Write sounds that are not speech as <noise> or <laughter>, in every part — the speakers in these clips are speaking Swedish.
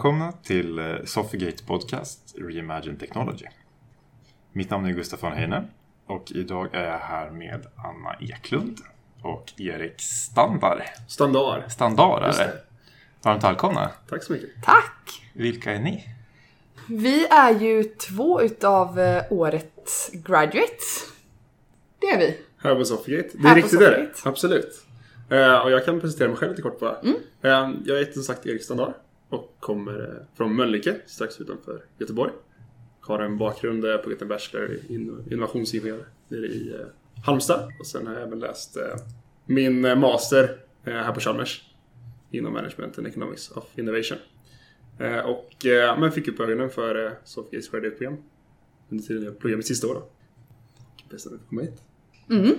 Välkomna till eh, Sofigate Podcast Reimagine Technology. Mitt namn är Gustaf von Heine och idag är jag här med Anna Eklund och Erik Standard. Standard. Standard är det. Varmt välkomna. Tack så mycket. Tack! Vilka är ni? Vi är ju två utav eh, årets graduates. Det är vi. Här på Sofigate. Det Här är riktigt det. Absolut. Eh, och jag kan presentera mig själv lite kort bara. Mm. Jag heter som sagt Erik Standard och kommer eh, från Mölnlycke, strax utanför Göteborg. Har en bakgrund eh, på en Bachelor i innovationsingenjör nere i eh, Halmstad. Och sen har jag även läst min master här på Chalmers inom Management and Economics of Innovation. Och men fick upp ögonen för Sofie Sofigates graduate-program under tiden jag pluggade mitt sista år. Då. Bäst att komma hit. Mm.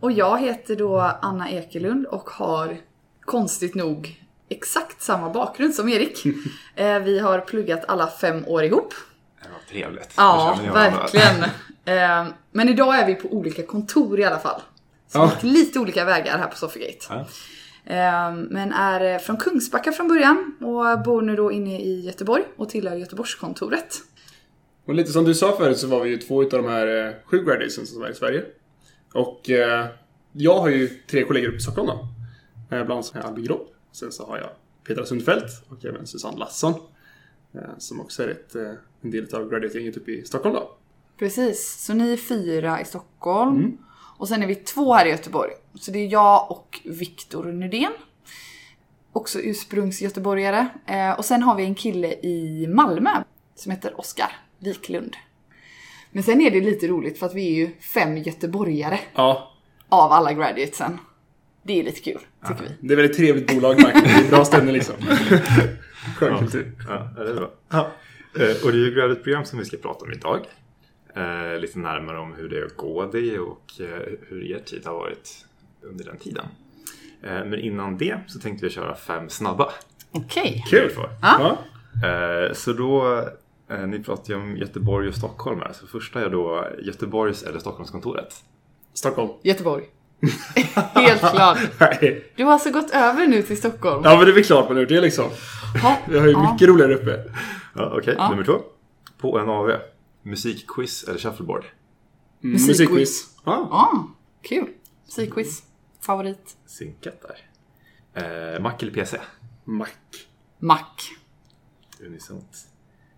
Och jag heter då Anna Ekelund och har konstigt nog exakt samma bakgrund som Erik. <laughs> Eh, vi har pluggat alla fem år ihop. Det var trevligt. Ja, verkligen. <laughs> Eh, Men idag är vi på olika kontor i alla fall. Så Ja. vi gick lite olika vägar här på Sofigate. Ja. Eh, Men är från Kungsbacka från början och bor nu då inne i Göteborg och tillhör Göteborgskontoret. Och lite som du sa förut så var vi ju två utav de här sju graduatesen som var i Sverige. Och jag har ju tre kollegor uppe i Stockholm då. Bland annat Albin Gropp. Sen så har jag Petra Sundfeldt och även Susanne Lasson. Eh, som också är ett, eh, en del av graduate-gänget uppe i Stockholm då. Precis, så ni är fyra i Stockholm. Mm. Och sen är vi två här i Göteborg. Så det är jag och Viktor Nydén. Också ursprungsgöteborgare. Eh, och sen har vi en kille i Malmö som heter Oskar Wiklund. Men sen är det lite roligt för att vi är ju fem göteborgare Ja, av alla graduatesen. Det är lite kul, tycker vi. det är väldigt trevligt bolag Marcus. Det är bra stämning liksom. <laughs> Skön kultur. Ja, det är bra. Eh, Och det är ju graduate-program som vi ska prata om idag. Eh, lite närmare om hur det är att gå det och eh, hur er tid har varit under den tiden. Eh, men innan det så tänkte vi köra fem snabba. Okej. Kul! För. Ja. Eh, så då, ni pratar ju om Göteborg och Stockholm här. Så första är då Göteborgs eller Stockholmskontoret. Stockholm. Göteborg. <laughs> Helt klart. Nej. Du har alltså gått över nu till Stockholm? Ja men det är väl klart man har gjort det liksom. Vi har ju mycket roligare uppe. Ja, Okej, Ja. nummer två. På en AV. Musikquiz eller shuffleboard? Mm, Musikquiz. Ja. Ah, kul. Musikquiz. Favorit. Synkat där. Eh, Mac eller PC? Mac. Mac. Unisont.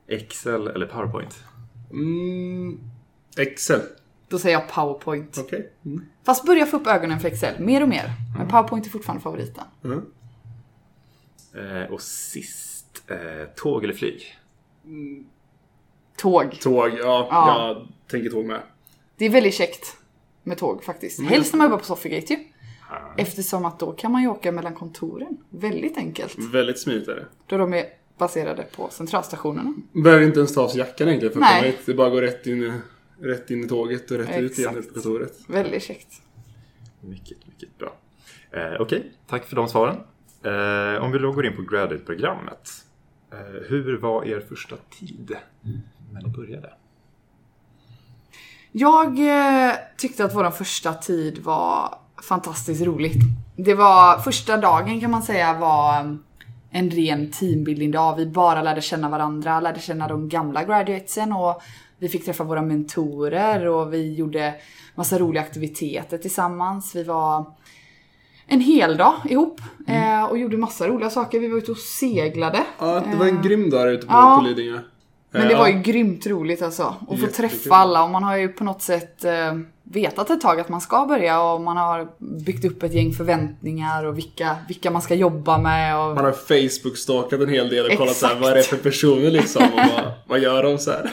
Excel eller PowerPoint? Mm, Excel. Då säger jag powerpoint. Okej. Mm. Fast börja få upp ögonen för Excel, mer och mer. Men powerpoint är fortfarande favoriten. Mm. Eh, och sist, eh, tåg eller flyg? Tåg. Tåg, ja, Ja. Jag tänker tåg med. Det är väldigt käckt med tåg faktiskt. Helst när man jobbar på Sofigate ju. Eftersom att då kan man ju åka mellan kontoren. Väldigt enkelt. Väldigt smidigt är det. Då de är baserade på centralstationerna. Behöver inte ens ta av sig jackan egentligen för att komma hit. Det bara att gå rätt in, rätt in i tåget och rätt ut igen Exakt. på kontoret. Väldigt käckt. Mycket, mycket bra. Eh, Okej, tack för de svaren. Eh, om vi då går in på Graduate-programmet. Eh, hur var er första tid när ni började? Jag eh, tyckte att vår första tid var fantastiskt roligt. Det var första dagen kan man säga var eh, en ren teambuilding dag. Vi bara lärde känna varandra, lärde känna de gamla graduatesen och vi fick träffa våra mentorer och vi gjorde massa roliga aktiviteter tillsammans. Vi var en hel dag ihop eh, och gjorde massa roliga saker. Vi var ute och seglade. Ja, det var en grym dag där ute på, Ja. på Lidingö. Men det Ja. var ju grymt roligt alltså. Att få träffa alla och man har ju på något sätt eh, vetat ett tag att man ska börja och man har byggt upp ett gäng förväntningar och vilka, vilka man ska jobba med och Man har Facebook-stalkat en hel del och kollat så här, Exakt. vad är det för personer liksom och vad, vad gör de så här.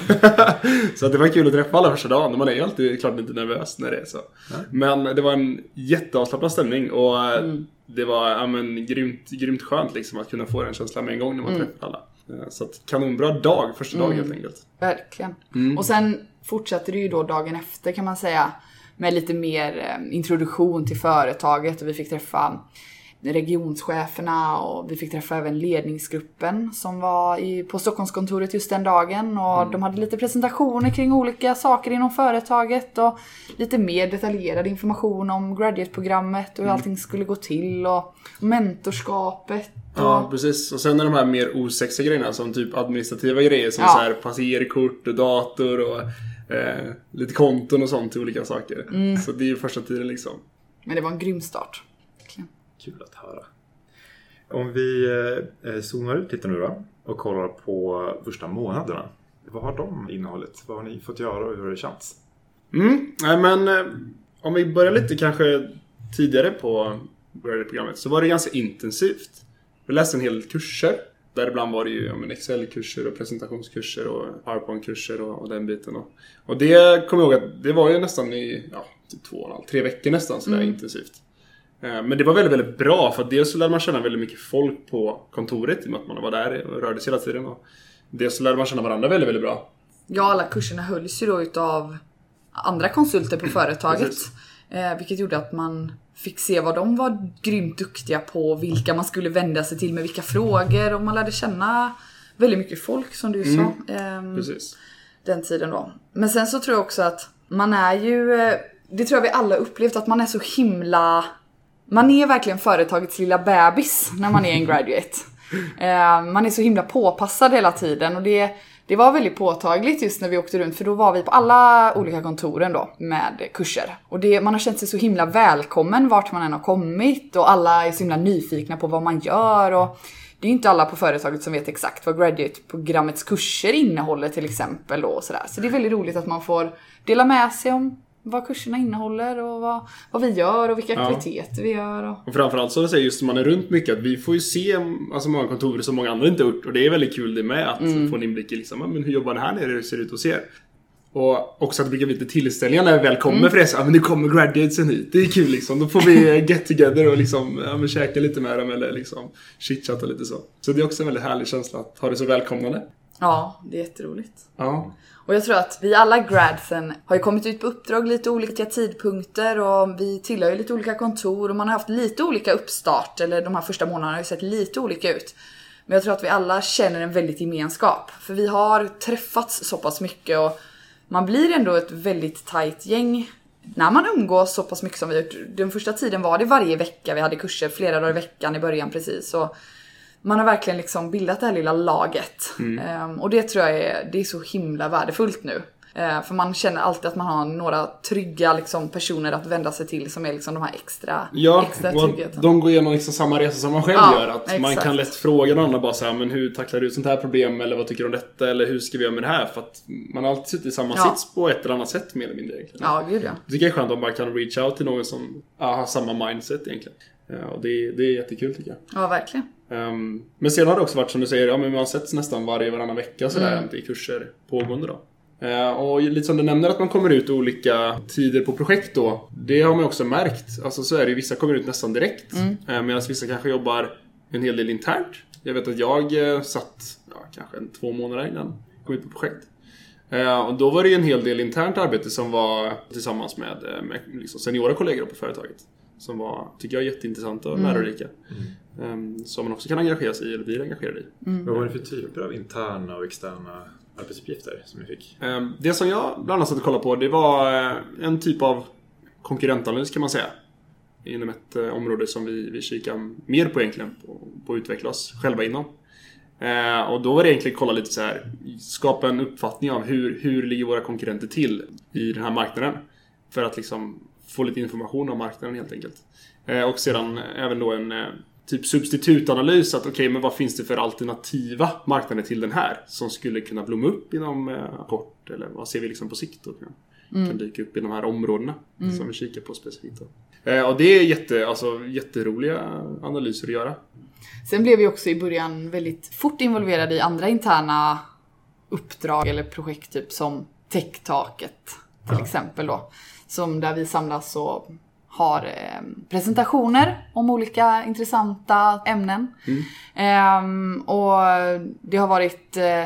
<laughs> så att det var kul att träffa alla första dagen. Man är ju alltid klart lite nervös när det är så. Men det var en jätteavslappnad stämning och Mm. det var ja, men, grymt, grymt skönt liksom att kunna få den känslan med en gång när man Mm. träffar alla. Eh, Så att kanonbra dag första dagen helt enkelt. verkligen. Och sen fortsatte det ju då dagen efter kan man säga med lite mer eh, introduktion till företaget. Och vi fick träffa regionscheferna och vi fick träffa även ledningsgruppen som var i, på Stockholmskontoret just den dagen. Och de hade lite presentationer kring olika saker inom företaget och lite mer detaljerad information om graduate-programmet och hur allting skulle gå till och mentorskapet Ja, precis. Och sen är de här mer osexiga grejerna som typ administrativa grejer som Ja. så här passerkort och dator och eh, lite konton och sånt till olika saker. Mm. Så det är ju första tiden liksom. Men det var en grym start. Verkligen. Kul att höra. Om vi eh, zoomar ut lite nu då och kollar på första månaderna. Vad har de innehållit? Vad har ni fått göra och hur har det känts? Mm, nej men eh, om vi börjar lite kanske tidigare på programmet så var det ganska intensivt. Vi läste en hel del kurser. Däribland var det ju ja, Excel-kurser och presentationskurser och PowerPoint-kurser och, och den biten. Och, och det kommer jag ihåg att det var ju nästan i ja, typ två och en halv, tre veckor nästan sådär intensivt. Eh, Men det var väldigt, väldigt bra för att dels så lärde man känna väldigt mycket folk på kontoret i och med att man var där och rörde sig hela tiden. Och dels så lärde man känna varandra väldigt, väldigt bra. Ja, alla kurserna hölls ju då utav andra konsulter på <clears throat> företaget. Precis. Eh, vilket gjorde att man fick se vad de var grymt duktiga på, vilka man skulle vända sig till med vilka frågor och man lärde känna väldigt mycket folk som du sa. Ehm, Precis. den tiden då. Men sen så tror jag också att man är ju, eh, det tror jag vi alla upplevt, att man är så himla man är verkligen företagets lilla bebis när man är en graduate. <laughs> Eh, man är så himla påpassad hela tiden och det, det var väldigt påtagligt just när vi åkte runt för då var vi på alla olika kontoren då med kurser. Och det, man har känt sig så himla välkommen vart man än har kommit och alla är så himla nyfikna på vad man gör och det är ju inte alla på företaget som vet exakt vad graduate-programmets kurser innehåller till exempel då och sådär. Så det är väldigt roligt att man får dela med sig om vad kurserna innehåller och vad, vad vi gör och vilka Ja. aktiviteter vi gör. Och... Och framförallt så säger just när man är runt mycket att vi får ju se alltså många kontor som många andra inte har gjort. Och det är väldigt kul det med att få en inblick i liksom, ja, men hur jobbar ni här nere, hur ser det ut hos er? Och också att det brukar bli lite tillställningar när vi väl kommer för det. Så, ja, men nu kommer graduatesen hit. Det är kul liksom. Då får vi <laughs> get together och liksom, ja, men käka lite med dem eller liksom chitchatta lite så. Så det är också en väldigt härlig känsla att ha det så välkomnande. Ja, det är jätteroligt. Ja. Och jag tror att vi alla gradsen har ju kommit ut på uppdrag lite olika tidpunkter och vi tillhör ju lite olika kontor och man har haft lite olika uppstart eller de här första månaderna har ju sett lite olika ut. Men jag tror att vi alla känner en väldigt gemenskap för vi har träffats så pass mycket och man blir ändå ett väldigt tajt gäng när man umgås så pass mycket som vi gjort. Den första tiden var det varje vecka, vi hade kurser flera dagar i veckan i början precis. Och man har verkligen liksom bildat det här lilla laget. Ehm, och det tror jag är, det är så himla värdefullt nu. Eh, för man känner alltid att man har några trygga liksom, personer att vända sig till som är liksom de här extra, Ja, extra tryggheten. de går igenom liksom samma resa som man själv Ja, gör. Att man exakt. kan lätt fråga någon annan bara så här, men hur tacklar du ett sånt här problem? Eller vad tycker du om detta? Eller hur ska vi göra med det här? För att man alltid suttit i samma Ja. sits på ett eller annat sätt mer eller mindre egentligen. Ja, gud ja. Jag tycker det är skönt om man kan reach out till någon som har samma mindset egentligen. Ja, och det, det är jättekul tycker jag. Ja, verkligen. Ehm, men sen har det också varit som du säger, ja, men man sätts nästan varje varannan vecka sådär Mm. i kurser pågående då. Eh, och lite som du nämner att man kommer ut olika tider på projekt då. Det har man också märkt. Alltså så är det ju, vissa kommer ut nästan direkt. Mm. Eh, Medan vissa kanske jobbar en hel del internt. Jag vet att jag eh, satt ja, kanske en, två månader innan jag kom ut på projekt. Och då var det ju en hel del internt arbete som var tillsammans med, eh, med liksom seniora kollegor på företaget. Som var, tycker jag, jätteintressanta och lärorika. Um, som man också kan engagera sig i, eller blir engagerad i. Vad var det för typer av interna och externa arbetsuppgifter som ni fick? Ehm, Det som jag bland annat satt och kollade på, det var eh, en typ av konkurrentanalys kan man säga. Inom ett eh, område som vi, vi kikar mer på egentligen, på, på att utveckla oss själva inom. Eh, och då var det egentligen kolla lite så här, skapa en uppfattning av hur, hur ligger våra konkurrenter till i den här marknaden. För att liksom få lite information om marknaden helt enkelt. Eh, och sedan även då en eh, typ substitutanalys. Att okej, men vad finns det för alternativa marknader till den här? Som skulle kunna blomma upp inom eh, kort. Eller vad ser vi liksom på sikt då? Kan, kan dyka upp i de här områdena som vi kikar på specifikt. Eh, och det är jätte, alltså, jätteroliga analyser att göra. Sen blev vi också i början väldigt fort involverade i andra interna uppdrag eller projekt typ som Techtaket till exempel då. Som där vi samlas och har eh, presentationer om olika intressanta ämnen. Ehm, och det har varit eh,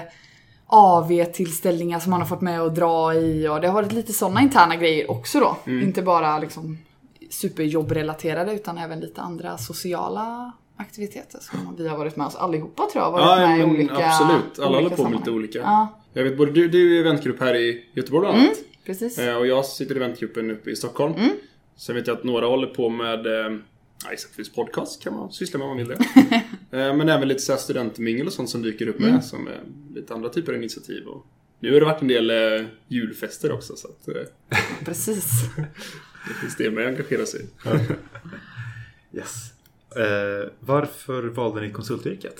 AV-tillställningar som man har fått med och dra i och det har varit lite sådana interna grejer också då. Inte bara liksom superjobbrelaterade utan även lite andra sociala aktiviteter som vi har varit med oss allihopa tror jag. Varit Ja, med men olika absolut. Alla olika håller på med sammanhang. lite olika. Ja, Jag vet både du, du är eventgrupp här i Göteborg bland annat. Precis. Eh, Och jag sitter i eventgruppen uppe i Stockholm. Sen vet jag att några håller på med eh, ja, exempelvis podcast kan man syssla med om man vill det. <laughs> Eh, Men även lite så här studentmingel och sånt som dyker upp med. Mm. Som är lite andra typer av initiativ. Och nu har det varit en del eh, julfester också. Så att eh, <laughs> Precis. det finns det med att engagera sig. Yes. Eh, varför valde ni konsultyrket?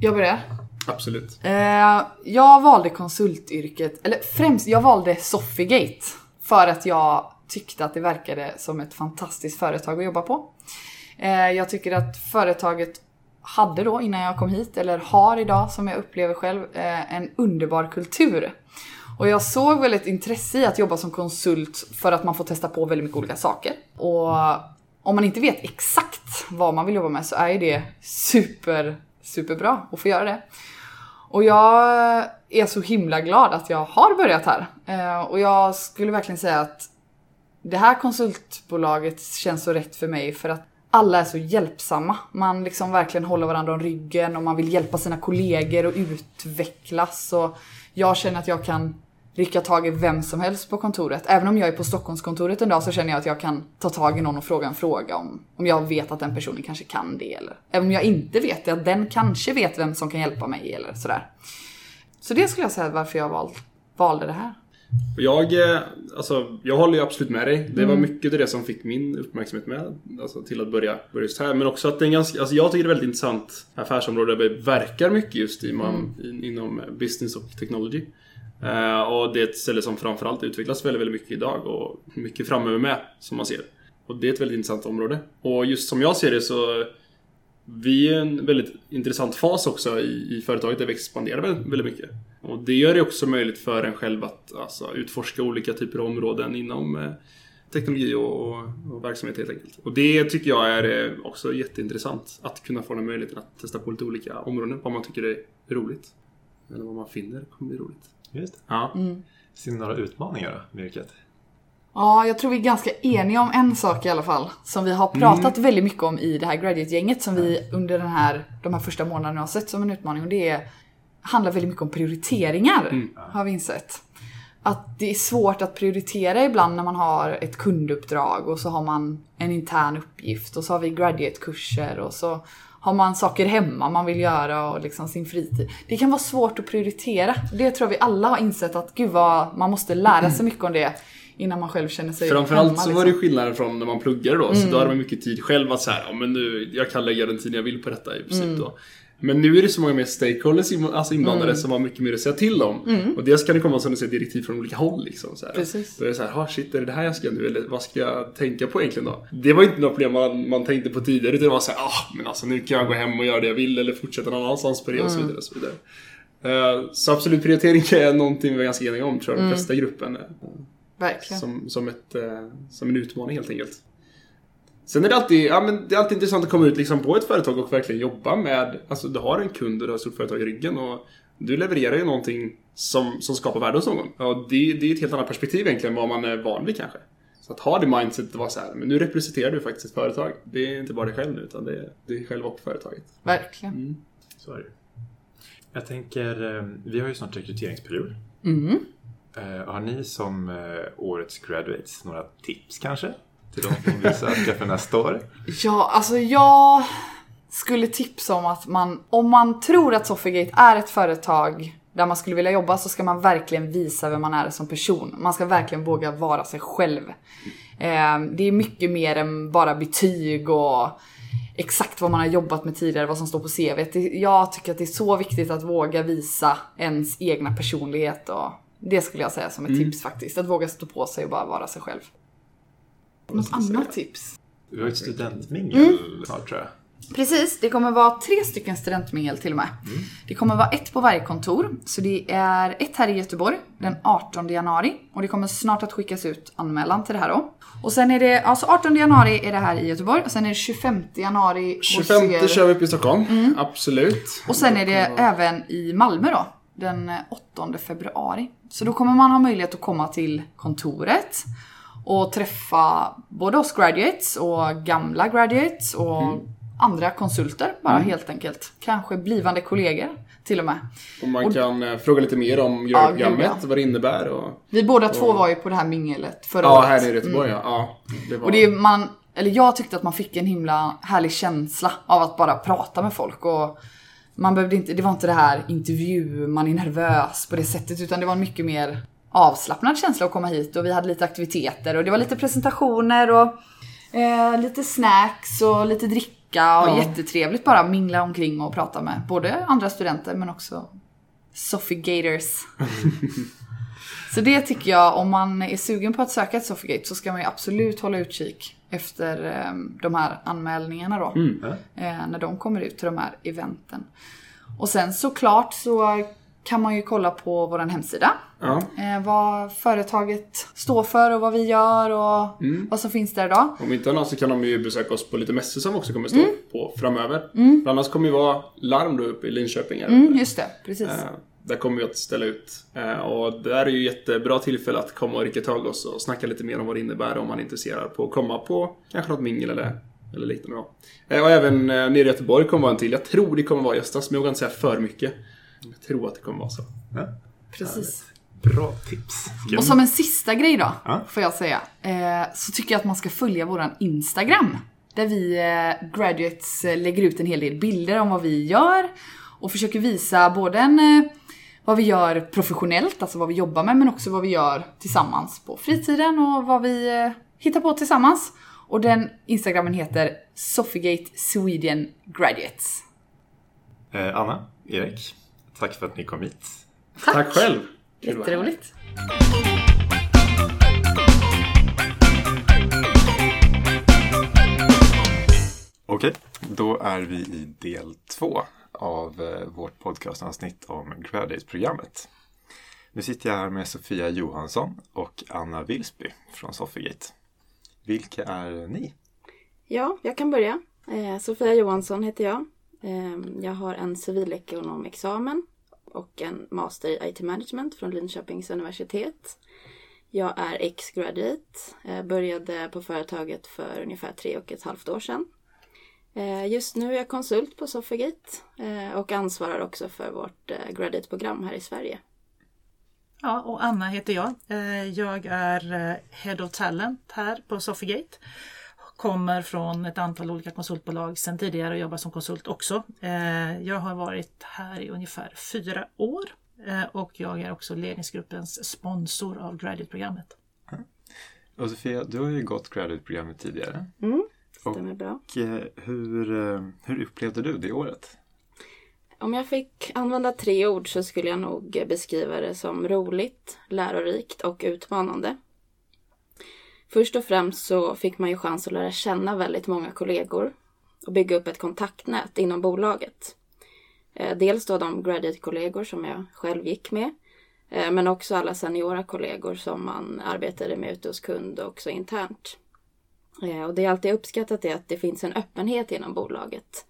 Jag börjar. Absolut. Eh, jag valde konsultyrket, eller främst, jag valde Soffigate. För att jag tyckte att det verkade som ett fantastiskt företag att jobba på. Eh, jag tycker att företaget hade då innan jag kom hit, eller har idag som jag upplever själv, eh, en underbar kultur. Och jag såg väl ett intresse i att jobba som konsult för att man får testa på väldigt mycket olika saker. Och om man inte vet exakt vad man vill jobba med så är ju det super, superbra att få göra det. Och jag är så himla glad att jag har börjat här. Eh, och jag skulle verkligen säga att det här konsultbolaget känns så rätt för mig för att alla är så hjälpsamma. Man liksom verkligen håller varandra om ryggen och man vill hjälpa sina kollegor och utvecklas. Och jag känner att jag kan rycka tag i vem som helst på kontoret. Även om jag är på Stockholmskontoret en dag så känner jag att jag kan ta tag i någon och fråga en fråga om, om jag vet att den personen kanske kan det. Eller även om jag inte vet det, att den kanske vet vem som kan hjälpa mig eller sådär. Så det skulle jag säga varför jag val, valde det här. Jag, eh, alltså, jag håller ju absolut med dig. Det var mycket av det som fick min uppmärksamhet med alltså, till att börja, börja just här. Men också att det är en ganska, alltså, jag tycker det är väldigt intressant affärsområde där vi verkar mycket just i, man, in, inom business och technology. Eh, och det är ett ställe som framförallt utvecklas väldigt, väldigt mycket idag och mycket framöver med som man ser. Och det är ett väldigt intressant område. Och just som jag ser det så vi är en väldigt intressant fas också i, i företaget där vi expanderar väldigt, väldigt mycket. Och det gör det också möjligt för en själv att alltså, utforska olika typer av områden inom eh, teknologi och, och, och verksamhet helt enkelt. Och det tycker jag är eh, också jätteintressant. Att kunna få den möjligheten att testa på lite olika områden. Vad man tycker är roligt. Eller vad man finner kommer bli roligt. Just det. Ja. Ser ni några utmaningar då med yrket? Ja, jag tror vi är ganska eniga om en sak i alla fall. Som vi har pratat väldigt mycket om i det här graduate-gänget som vi under den här, de här första månaderna har sett som en utmaning. Och det är, handlar väldigt mycket om prioriteringar, har vi insett. Att det är svårt att prioritera ibland när man har ett kunduppdrag och så har man en intern uppgift och så har vi graduate-kurser och så har man saker hemma man vill göra och liksom sin fritid. Det kan vara svårt att prioritera. Det tror jag vi alla har insett att gud vad man måste lära sig mycket om det innan man själv känner sig Framförallt hemma, så liksom. var det skillnaden från när man pluggade då. Så då hade man mycket tid själv att så här, ja men nu, jag kan lägga den tid jag vill på detta i princip då. Men nu är det så många mer stakeholders alltså inblandade som har mycket mer att säga till om. Och dels kan det komma som du säger direktiv från olika håll liksom. Så här. Precis. Då är det så här, ah, shit är det det här jag ska nu eller vad ska jag tänka på egentligen då? Det var inte något problem man, man tänkte på tidigare utan det var så här, ah men alltså nu kan jag gå hem och göra det jag vill eller fortsätta någon annanstans på det och så vidare. Och så, vidare. Eh, så absolut prioritering är någonting vi är ganska eniga om tror jag, den flesta i gruppen. Verkligen. som, som, ett, eh, som en utmaning helt enkelt. Sen är det alltid, ja, men det är alltid intressant att komma ut liksom på ett företag och verkligen jobba med, alltså du har en kund och du har ett stort företag i ryggen och du levererar ju någonting som, som skapar värde hos någon. Och det, det är ett helt annat perspektiv egentligen än vad man är van vid kanske. Så att ha det mindsetet att vara så här, men nu representerar du faktiskt ett företag. Det är inte bara dig själv nu, utan det är dig själv och företaget. Verkligen. Så är det. Jag tänker, eh, vi har ju snart rekryteringsperiod. Mm. Eh, har ni som eh, årets graduates några tips kanske? Till de som vill söka för nästa år? Ja, alltså jag skulle tipsa om att man, om man tror att Soffigate är ett företag där man skulle vilja jobba så ska man verkligen visa vem man är som person. Man ska verkligen våga vara sig själv. Eh, det är mycket mer än bara betyg och exakt vad man har jobbat med tidigare, vad som står på CV. Jag tycker att det är så viktigt att våga visa ens egna personlighet och det skulle jag säga som ett tips faktiskt. Att våga stå på sig och bara vara sig själv. Något annat tips? Vi har ett studentmingel snart tror jag. Precis, det kommer vara tre stycken studentmingel till och med. Det kommer vara ett på varje kontor. Så det är ett här i Göteborg den 18 januari. Och det kommer snart att skickas ut anmälan till det här då. Och sen är det, alltså 18 januari är det här i Göteborg. Och sen är det 25 januari hos 25 er. kör vi upp i Stockholm. Absolut. Och sen är det även i Malmö då. Den 8 februari. Så då kommer man ha möjlighet att komma till kontoret. Och träffa både oss graduates och gamla graduates och andra konsulter bara helt enkelt. Kanske blivande kollegor till och med. Och man Och- kan eh, fråga lite mer om Ja, programmet, ja. vad det innebär och... Vi båda två var ju på det här minglet förra Ja, året. här i Göteborg ja. ja det var... Och det är, man eller jag tyckte att man fick en himla härlig känsla av att bara prata med folk och man behövde inte, det var inte det här intervju, man är nervös på det sättet utan det var mycket mer avslappnad känsla att komma hit och vi hade lite aktiviteter och det var lite presentationer och eh, lite snacks och lite dricka och Ja. jättetrevligt bara mingla omkring och prata med både andra studenter men också Sophigators. <laughs> så det tycker jag, om man är sugen på att söka ett Sophigate så ska man ju absolut hålla utkik efter eh, de här anmälningarna då. Eh, när de kommer ut till de här eventen. Och sen såklart så kan man ju kolla på vår hemsida. Ja. Eh, vad företaget står för och vad vi gör och vad som finns där idag. Om inte annat så kan de ju besöka oss på lite mässor som också kommer stå Mm. på framöver. Bland annat kommer ju vara larm då uppe i Linköping. Mm, just det, precis. Eh, Där kommer vi att ställa ut. Eh, Och det här är ju jättebra tillfälle att komma och ricka tag oss och snacka lite mer om vad det innebär om man är intresserad på att komma på kanske något mingel eller, eller liknande. Eh, Och även eh, nere i Göteborg kommer vara en till. Jag tror det kommer vara i höstas, men jag vågar inte säga för mycket. Jag tror att det kommer vara så. Ja. precis. Bra tips. Ska Och som en sista grej då, Ja. får jag säga, eh, så tycker jag att man ska följa våran Instagram. Där vi eh, graduates eh, lägger ut en hel del bilder om vad vi gör och försöker visa både en, vad vi gör professionellt, alltså vad vi jobbar med, men också vad vi gör tillsammans på fritiden och vad vi hittar på tillsammans. Och den Instagramen heter Sophigate Sweden Graduates. Eh, Anna, Erik, tack för att ni kom hit. Tack, själv! Vara här. Jätteroligt. Okej, då är vi i del två av eh, vårt podcastavsnitt om Graduate-programmet. Nu sitter jag här med Sofia Johansson och Anna Wilsby från Soffigate. Vilka är ni? Ja, jag kan börja. Eh, Sofia Johansson heter jag. Ehm, jag har en civilekonomexamen och en master i IT management från Linköpings universitet. Jag är ex-graduate. Började på företaget för ungefär tre och ett halvt år sedan. Ehm, just nu är jag konsult på Sofigate eh, och ansvarar också för vårt eh, graduate-program här i Sverige. Ja, och Anna heter jag. Eh, jag är Head of Talent här på Sofigate. Kommer från ett antal olika konsultbolag sedan tidigare och jobbar som konsult också. Eh, Jag har varit här i ungefär fyra år eh, och jag är också ledningsgruppens sponsor av Graduate-programmet. Och Sofia, du har ju gått Graduate-programmet tidigare. Mm, stämmer bra. Och eh, hur, hur upplevde du det året? Om jag fick använda tre ord så skulle jag nog beskriva det som roligt, lärorikt och utmanande. Först och främst så fick man ju chans att lära känna väldigt många kollegor och bygga upp ett kontaktnät inom bolaget. Eh, dels då de graduate-kollegor som jag själv gick med, eh, men också alla seniora kollegor som man arbetade med ute hos kund och också internt. Eh, och det jag alltid uppskattat är att det finns en öppenhet inom bolaget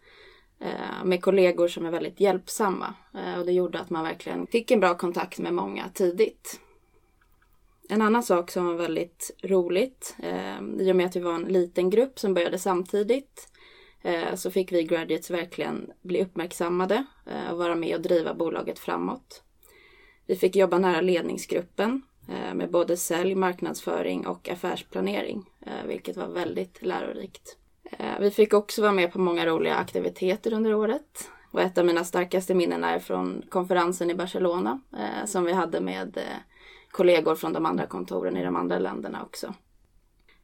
med kollegor som är väldigt hjälpsamma. Och det gjorde att man verkligen fick en bra kontakt med många tidigt. En annan sak som var väldigt roligt, eh, i och med att vi var en liten grupp som började samtidigt, eh, så fick vi graduates verkligen bli uppmärksammade eh, och vara med och driva bolaget framåt. Vi fick jobba nära ledningsgruppen eh, med både sälj, marknadsföring och affärsplanering, eh, vilket var väldigt lärorikt. Eh, Vi fick också vara med på många roliga aktiviteter under året. Och ett av mina starkaste minnen är från konferensen i Barcelona eh, som vi hade med eh, kollegor från de andra kontoren i de andra länderna också.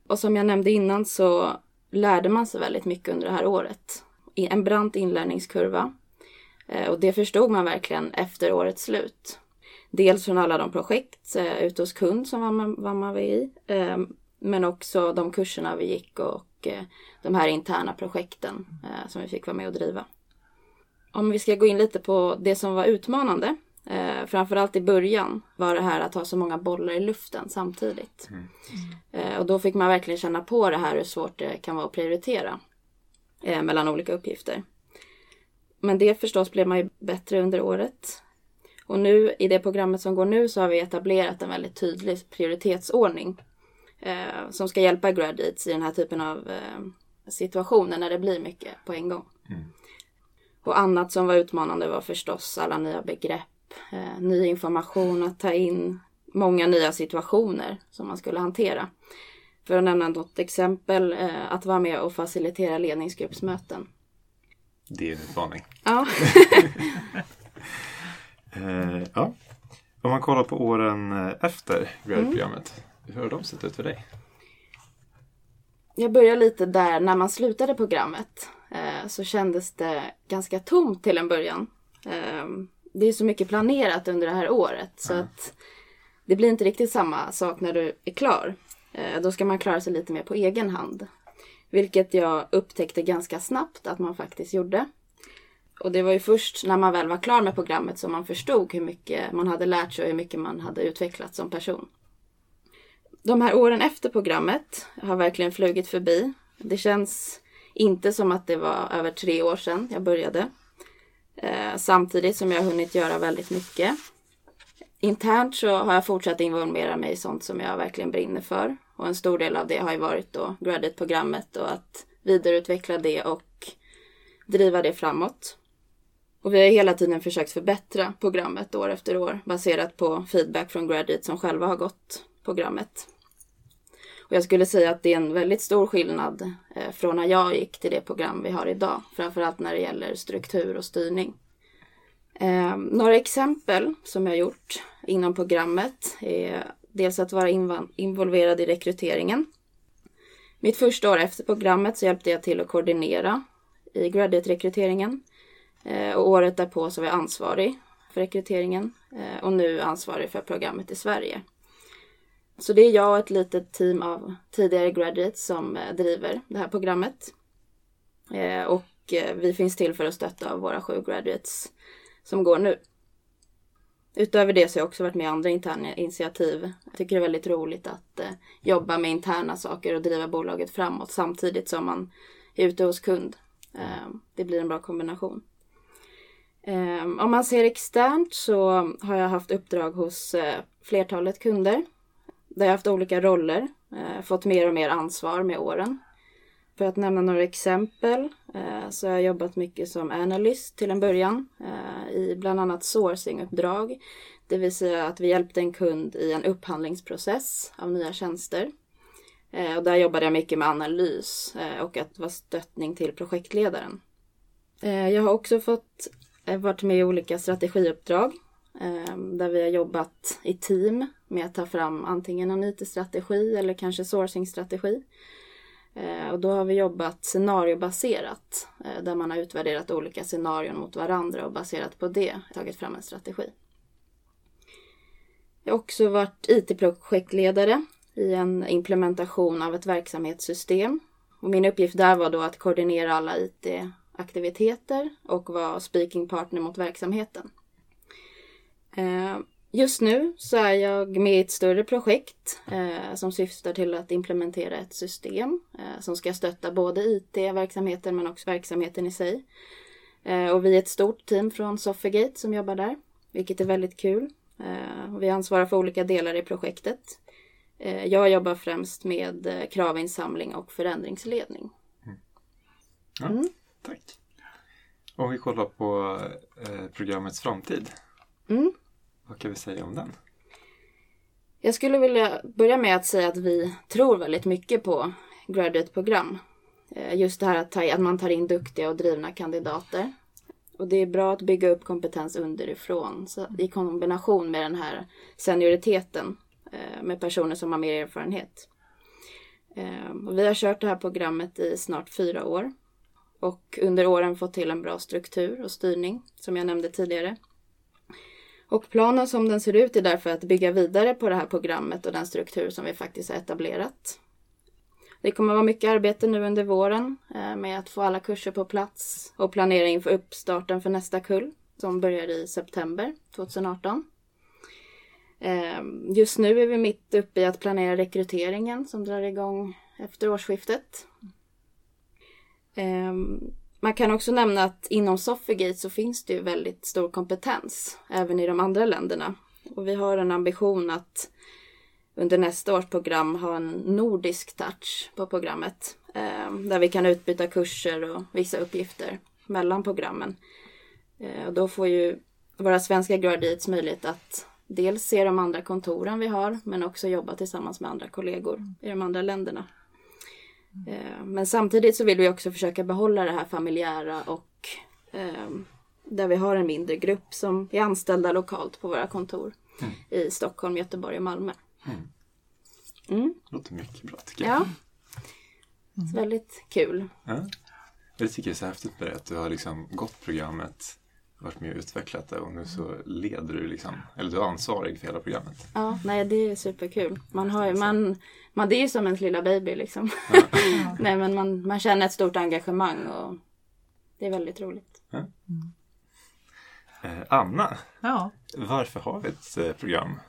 Och som jag nämnde innan så lärde man sig väldigt mycket under det här året. En brant inlärningskurva. Eh, och det förstod man verkligen efter årets slut. Dels från alla de projekt eh, ute hos kund som var man var, man i. Eh, men också de kurserna vi gick och de här interna projekten som vi fick vara med och driva. Om vi ska gå in lite på det som var utmanande, eh, framförallt i början, var det här att ha så många bollar i luften samtidigt. Eh, och då fick man verkligen känna på det här hur svårt det kan vara att prioritera eh, mellan olika uppgifter. Men det förstås blev man ju bättre under året. Och nu i det programmet som går nu så har vi etablerat en väldigt tydlig prioritetsordning eh, som ska hjälpa graduates i den här typen av eh, situationer när det blir mycket på en gång. Och annat som var utmanande var förstås alla nya begrepp, eh, ny information att ta in, många nya situationer som man skulle hantera. För att nämna något exempel, eh, att vara med och facilitera ledningsgruppsmöten. Det är en utmaning. Ja, <laughs> Eh, ja. Om man kollar på åren eh, efter Grad-programmet, hur har de sett ut för dig? jag börjar lite där när man slutade programmet. Eh, så kändes det ganska tomt till en början. Det är så mycket planerat under det här året så att det blir inte riktigt samma sak när du är klar. Eh, då ska man klara sig lite mer på egen hand. Vilket jag upptäckte ganska snabbt att man faktiskt gjorde. Och det var ju först när man väl var klar med programmet som man förstod hur mycket man hade lärt sig och hur mycket man hade utvecklats som person. De här åren efter programmet har verkligen flugit förbi. Det känns inte som att det var över tre år sedan jag började. Eh, samtidigt som jag har hunnit göra väldigt mycket. Internt så har jag fortsatt involvera mig i sånt som jag verkligen brinner för. Och en stor del av det har ju varit då graduate-programmet och att vidareutveckla det och driva det framåt. Och vi har hela tiden försökt förbättra programmet år efter år baserat på feedback från Gradit som själva har gått programmet. Och jag skulle säga att det är en väldigt stor skillnad eh, från när jag gick till det program vi har idag. Framförallt när det gäller struktur och styrning. Eh, några exempel som jag gjort inom programmet är dels att vara involverad i rekryteringen. Mitt första år efter programmet så hjälpte jag till att koordinera i graduate-rekryteringen. Eh, och året därpå så var jag ansvarig för rekryteringen och nu ansvarig för programmet i Sverige. Så det är jag och ett litet team av tidigare graduates som eh, driver det här programmet. Eh, och eh, vi finns till för att stötta våra sju graduates som går nu. Utöver det så har jag också varit med i andra interna initiativ. Jag tycker det är väldigt roligt att jobba med interna saker och driva bolaget framåt samtidigt som man är ute hos kund. Det blir en bra kombination. Om man ser externt så har jag haft uppdrag hos flertalet kunder. Där jag haft olika roller, eh, fått mer och mer ansvar med åren. För att nämna några exempel eh, så har jag jobbat mycket som analyst till en början eh, i bland annat sourcinguppdrag. Det vill säga att vi hjälpte en kund i en upphandlingsprocess av nya tjänster. Eh, och där jobbade jag mycket med analys eh, och att vara stöttning till projektledaren. Eh, jag har också fått eh, varit med i olika strategiuppdrag Ehm, där vi har jobbat i team med att ta fram antingen en IT-strategi eller kanske sourcing-strategi. Ehm, och då har vi jobbat scenariobaserat eh, där man har utvärderat olika scenarion mot varandra och baserat på det tagit fram en strategi. Jag har också varit IT-projektledare i en implementation av ett verksamhetssystem. Och min uppgift där var då att koordinera alla IT-aktiviteter och vara speaking partner mot verksamheten. Eh, Just nu så är jag med i ett större projekt eh, som syftar till att implementera ett system eh, som ska stötta både IT-verksamheten men också verksamheten i sig. Och vi är ett stort team från Sofigate som jobbar där, vilket är väldigt kul. Vi ansvarar för olika delar i projektet. Jag jobbar främst med kravinsamling och förändringsledning. Ja, Mm. Tack. Om vi kollar på programmets framtid, Mm vad kan vi säga om den? Jag skulle vilja börja med att säga att vi tror väldigt mycket på graduate-program. Eh, just det här att, ta, att man tar in duktiga och drivna kandidater. Och det är bra att bygga upp kompetens underifrån så, i kombination med den här senioriteten eh, med personer som har mer erfarenhet. Eh, och vi har kört det här programmet i snart fyra år och under åren fått till en bra struktur och styrning som jag nämnde tidigare. Och planen som den ser ut är därför att bygga vidare på det här programmet och den struktur som vi faktiskt har etablerat. Det kommer vara mycket arbete nu under våren eh, med att få alla kurser på plats och planera inför uppstarten för nästa kull som börjar i september 2018. Eh, just nu är vi mitt uppe i att planera rekryteringen som drar igång efter årsskiftet. Eh, man kan också nämna att inom Sofigate så finns det ju väldigt stor kompetens även i de andra länderna. Och vi har en ambition att under nästa års program ha en nordisk touch på programmet. Eh, där vi kan utbyta kurser och vissa uppgifter mellan programmen. Eh, och då får ju våra svenska graduates möjlighet att dels se de andra kontoren vi har men också jobba tillsammans med andra kollegor i de andra länderna. Eh, Men samtidigt så vill vi också försöka behålla det här familjära och ehm, där vi har en mindre grupp som är anställda lokalt på våra kontor i Stockholm, Göteborg och Malmö. Mm. Det låter mycket bra tycker jag. Ja. Så väldigt kul. Ja. Det tycker jag är så häftigt med det, att du har liksom gått programmet, varit med och utvecklat det och nu så leder du liksom, eller du är ansvarig för hela programmet. Ja, nej det är superkul. Man har ju, man, man, det är ju som ens lilla baby liksom. <laughs> nej men man, man känner ett stort engagemang och det är väldigt roligt. Eh, Anna, Ja, varför har vi ett eh, program?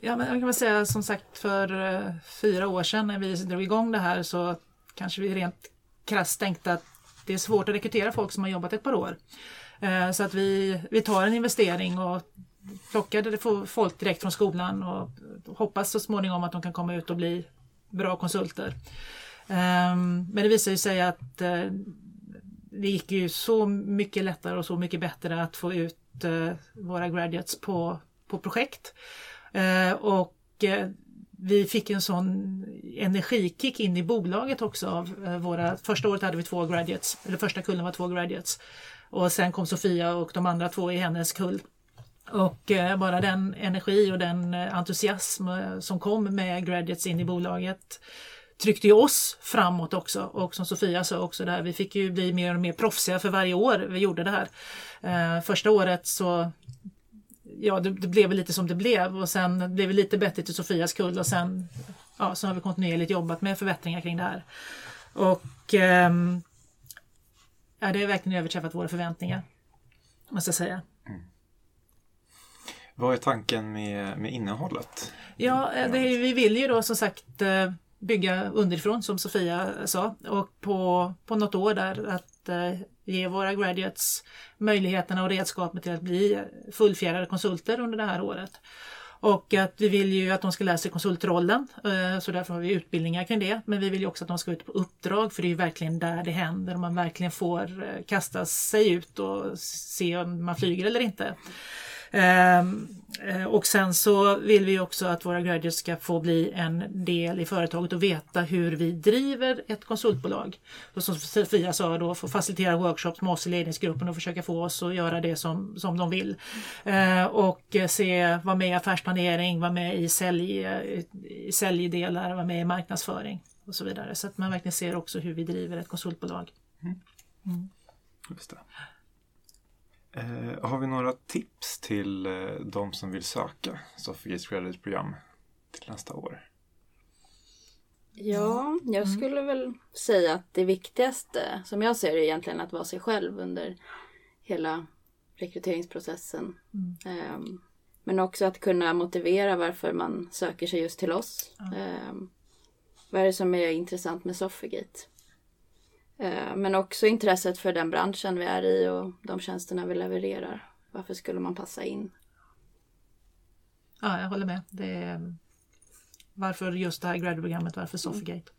Ja, men kan väl säga som sagt för eh, fyra år sedan när vi drog igång det här så kanske vi rent krasst tänkte att det är svårt att rekrytera folk som har jobbat ett par år. Eh, så att vi, vi tar en investering och plockar folk direkt från skolan och hoppas så småningom att de kan komma ut och bli bra konsulter. Ehm, men det visar ju sig att eh, det gick ju så mycket lättare och så mycket bättre att få ut eh, våra graduates på, på projekt. Och vi fick en sån energikick in i bolaget också av våra, första året hade vi två graduates, eller första kullen var två graduates. Och sen kom Sofia och de andra två i hennes kull. Och eh, bara den energi och den eh, entusiasm eh, som kom med graduates in i bolaget tryckte ju oss framåt också och som Sofia sa också där, vi fick ju bli mer och mer proffsiga för varje år vi gjorde det här. Första året så ja, det, det blev lite som det blev och sen blev det lite bättre till Sofias kull och sen ja, så har vi kontinuerligt jobbat med förbättringar kring det här. Och ehm, ja, det har verkligen överträffat våra förväntningar. Måste jag säga. Vad är tanken med, med innehållet? Ja, eh, det, vi vill ju då som sagt eh, bygga underifrån som Sofia sa och på, på något år där att eh, ge våra graduates möjligheterna och redskapen till att bli fullfjädrade konsulter under det här året. Och att vi vill ju att de ska lära sig konsultrollen, eh, så därför har vi utbildningar kring det. Men vi vill ju också att de ska ut på uppdrag, för det är ju verkligen där det händer. Man verkligen får eh, kasta sig ut och se om man flyger eller inte. Ehm, eh, Och sen så vill vi också att våra graduates ska få bli en del i företaget och veta hur vi driver ett konsultbolag. Och som Sofia sa då, få facilitera workshops med oss i ledningsgruppen och försöka få oss att göra det som, som de vill. Eh, Och eh, se, vara med i affärsplanering, vara med i, sälj, i säljdelar, vara med i marknadsföring och så vidare. Så att man verkligen ser också hur vi driver ett konsultbolag. Just det. Eh, har vi några tips till eh, de som vill söka Soffigates Graduate-program till nästa år? Ja, jag skulle väl säga att det viktigaste som jag ser är egentligen att vara sig själv under hela rekryteringsprocessen. Ehm, men också att kunna motivera varför man söker sig just till oss. Ehm, vad är det som är intressant med Soffigate? Ehm, men också intresset för den branschen vi är i och de tjänsterna vi levererar. Varför skulle man passa in? Ja, jag håller med. Det är, varför just det här graduate-programmet, varför Sofigate?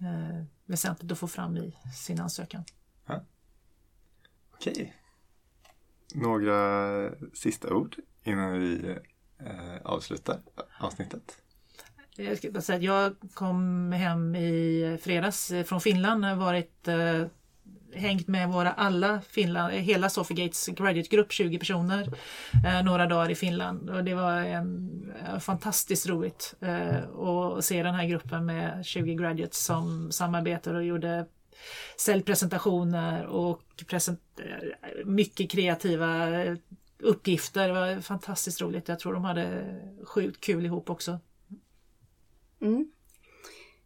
Eh, väsentligt att få fram i sin ansökan. Okej. Några sista ord innan vi eh, avslutar avsnittet? Jag, ska bara säga att jag kom hem i fredags eh, från Finland. Jag har varit eh, hängt med våra alla Finland, eh, hela Sofigates graduate-grupp, 20 personer, eh, några dagar i Finland. Och det var en, eh, fantastiskt roligt eh, att se den här gruppen med 20 graduates som samarbetade och gjorde säljpresentationer och present, mycket kreativa uppgifter. Det var fantastiskt roligt. Jag tror de hade sjukt kul ihop också. Mm.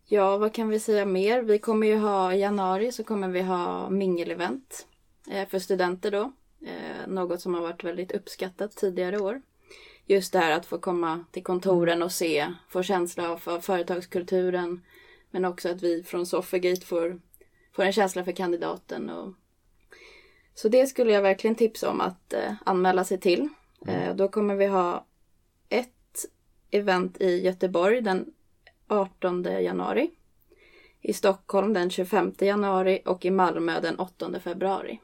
Ja, vad kan vi säga mer? Vi kommer ju ha i januari så kommer vi ha mingelevent eh, för studenter då. Eh, något som har varit väldigt uppskattat tidigare år. Just det här att få komma till kontoren och se, få känsla av för företagskulturen. Men också att vi från Soffegate får, får en känsla för kandidaten. Och... Så det skulle jag verkligen tipsa om att eh, anmäla sig till. Eh, då kommer vi ha ett event i Göteborg den 18 januari. I Stockholm den 25 januari och i Malmö den 8 februari.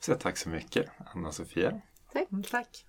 Så tack så mycket Anna-Sofia. Tack. Mm, tack.